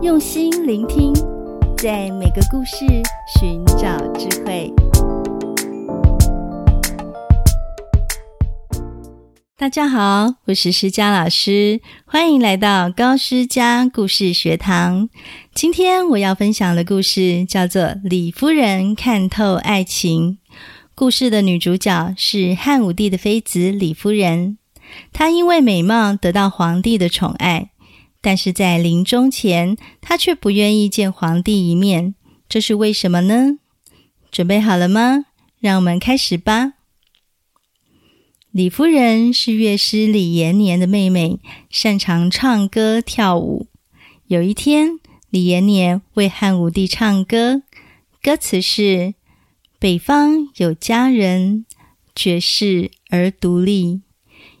用心聆听，在每个故事寻找智慧。大家好，我是诗佳老师，欢迎来到高诗佳故事学堂。今天我要分享的故事叫做《李夫人看透爱情》。故事的女主角是汉武帝的妃子李夫人，她因为美貌得到皇帝的宠爱。但是在临终前，他却不愿意见皇帝一面，这是为什么呢？准备好了吗？让我们开始吧。李夫人是乐师李延年的妹妹，擅长唱歌跳舞。有一天，李延年为汉武帝唱歌，歌词是：“北方有佳人，绝世而独立，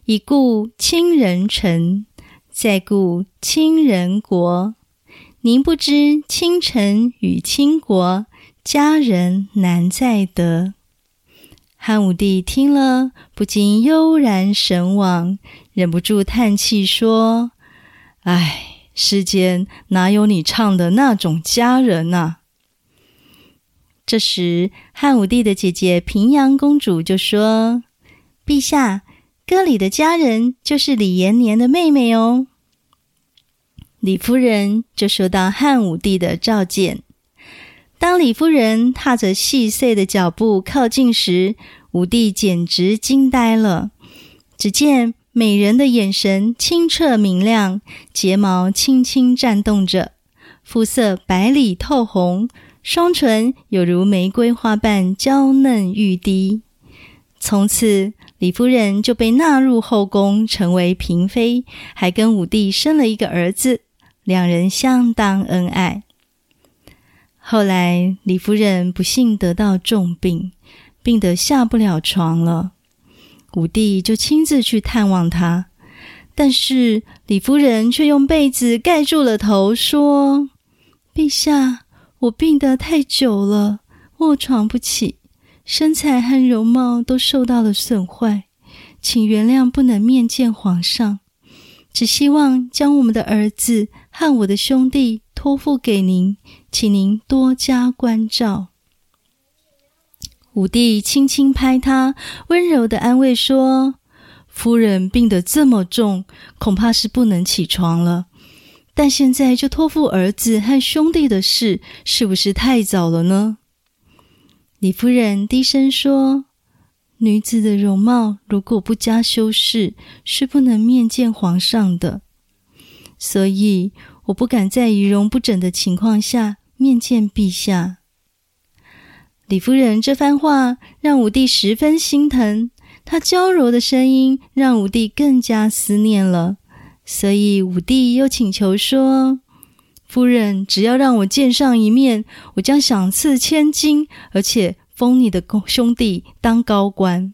已故亲人臣。”再顾亲人国，您不知倾城与倾国，佳人难再得。汉武帝听了，不禁悠然神往，忍不住叹气说：“唉，世间哪有你唱的那种佳人啊？”这时，汉武帝的姐姐平阳公主就说：“陛下。”歌里的佳人就是李延年的妹妹哦。李夫人就收到汉武帝的召见。当李夫人踏着细碎的脚步靠近时，武帝简直惊呆了。只见美人的眼神清澈明亮，睫毛轻轻颤动着，肤色白里透红，双唇有如玫瑰花瓣娇嫩欲滴。从此，李夫人就被纳入后宫，成为嫔妃，还跟武帝生了一个儿子，两人相当恩爱。后来，李夫人不幸得到重病，病得下不了床了，武帝就亲自去探望她，但是李夫人却用被子盖住了头，说：“陛下，我病得太久了，卧床不起。”身材和容貌都受到了损坏，请原谅不能面见皇上，只希望将我们的儿子和我的兄弟托付给您，请您多加关照。武帝轻轻拍他，温柔地安慰说：“夫人病得这么重，恐怕是不能起床了。但现在就托付儿子和兄弟的事，是不是太早了呢？”李夫人低声说：“女子的容貌如果不加修饰，是不能面见皇上的。所以我不敢在仪容不整的情况下面见陛下。”李夫人这番话让武帝十分心疼，她娇柔的声音让武帝更加思念了。所以武帝又请求说。夫人，只要让我见上一面，我将赏赐千金，而且封你的兄弟当高官。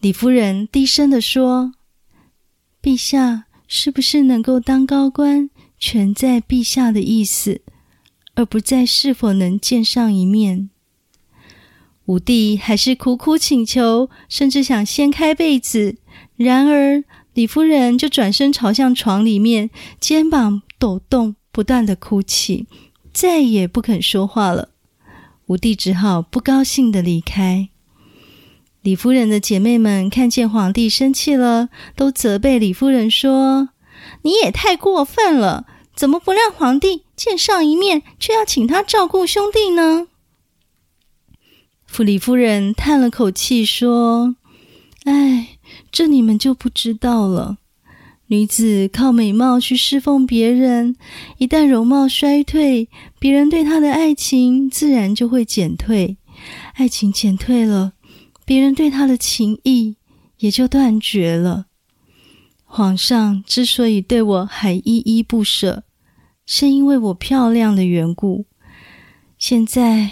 李夫人低声地说：“陛下是不是能够当高官，全在陛下的意思，而不在是否能见上一面。”武帝还是苦苦请求，甚至想掀开被子，然而李夫人就转身朝向床里面，肩膀抖动。不断的哭泣，再也不肯说话了。武帝只好不高兴的离开。李夫人的姐妹们看见皇帝生气了，都责备李夫人说：“你也太过分了，怎么不让皇帝见上一面，却要请他照顾兄弟呢？”傅李夫人叹了口气说：“哎，这你们就不知道了。”女子靠美貌去侍奉别人，一旦容貌衰退，别人对她的爱情自然就会减退。爱情减退了，别人对她的情谊也就断绝了。皇上之所以对我还依依不舍，是因为我漂亮的缘故。现在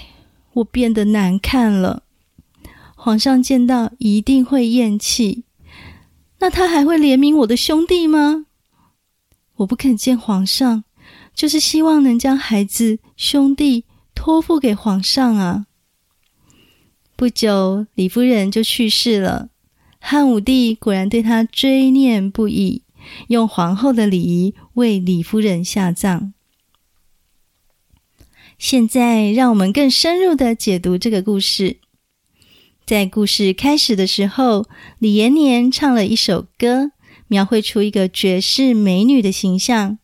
我变得难看了，皇上见到一定会厌弃。那他还会怜悯我的兄弟吗？我不肯见皇上，就是希望能将孩子、兄弟托付给皇上啊。不久，李夫人就去世了。汉武帝果然对她追念不已，用皇后的礼仪为李夫人下葬。现在，让我们更深入的解读这个故事。在故事开始的时候，李延年唱了一首歌，描绘出一个绝世美女的形象。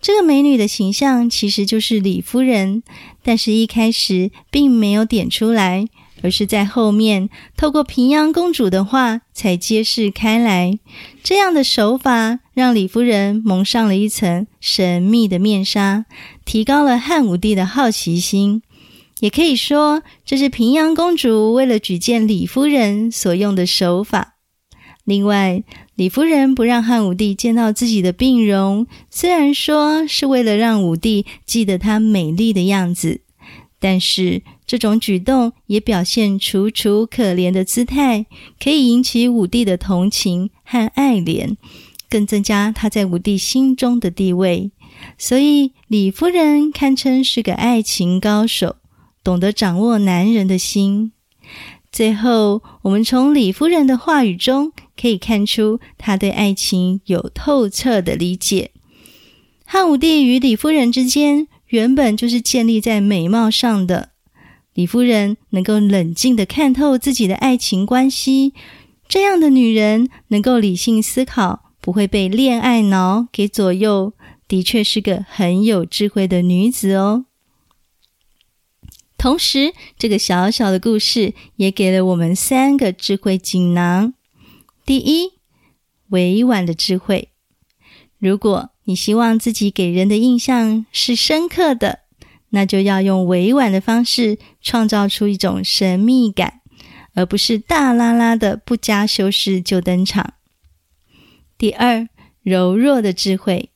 这个美女的形象其实就是李夫人，但是一开始并没有点出来，而是在后面透过平阳公主的话才揭示开来。这样的手法让李夫人蒙上了一层神秘的面纱，提高了汉武帝的好奇心。也可以说，这是平阳公主为了举荐李夫人所用的手法。另外，李夫人不让汉武帝见到自己的病容，虽然说是为了让武帝记得她美丽的样子，但是这种举动也表现楚楚可怜的姿态，可以引起武帝的同情和爱怜，更增加她在武帝心中的地位。所以，李夫人堪称是个爱情高手，懂得掌握男人的心。最后，我们从李夫人的话语中可以看出，她对爱情有透彻的理解。汉武帝与李夫人之间原本就是建立在美貌上的。李夫人能够冷静地看透自己的爱情关系，这样的女人能够理性思考，不会被恋爱脑给左右，的确是个很有智慧的女子哦。同时，这个小小的故事也给了我们三个智慧锦囊。第一，委婉的智慧。如果你希望自己给人的印象是深刻的，那就要用委婉的方式创造出一种神秘感，而不是大剌剌的不加修饰就登场。第二，柔弱的智慧。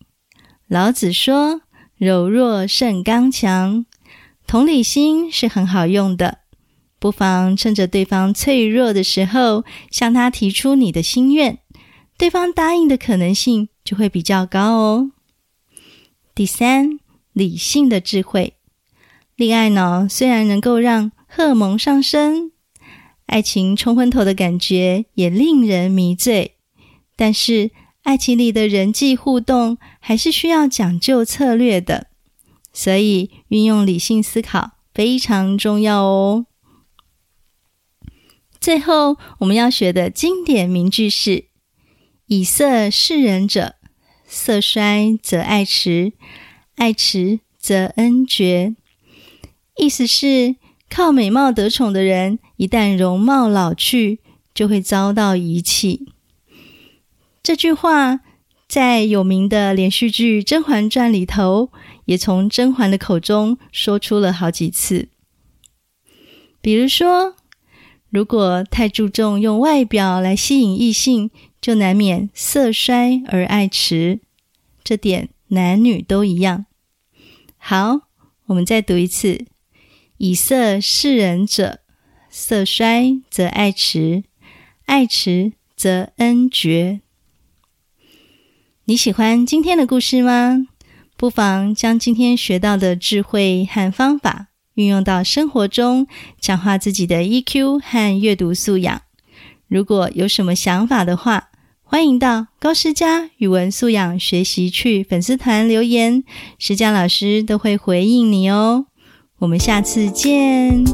老子说：“柔弱胜刚强。”同理心是很好用的，不妨趁着对方脆弱的时候，向他提出你的心愿，对方答应的可能性就会比较高哦。第三，理性的智慧，恋爱脑虽然能够让荷尔蒙上升，爱情冲昏头的感觉也令人迷醉，但是爱情里的人际互动还是需要讲究策略的。所以，运用理性思考非常重要哦。最后，我们要学的经典名句是：“以色侍人者，色衰则爱弛，爱弛则恩绝。”意思是，靠美貌得宠的人，一旦容貌老去，就会遭到遗弃。这句话在有名的连续剧《甄嬛传》里头。也从甄嬛的口中说出了好几次，比如说，如果太注重用外表来吸引异性，就难免色衰而爱弛，这点男女都一样。好，我们再读一次：以色示人者，色衰则爱迟，爱迟则恩绝。你喜欢今天的故事吗？不妨将今天学到的智慧和方法运用到生活中，强化自己的 EQ 和阅读素养。如果有什么想法的话，欢迎到高诗佳语文素养学习区粉丝团留言，诗佳老师都会回应你哦。我们下次见。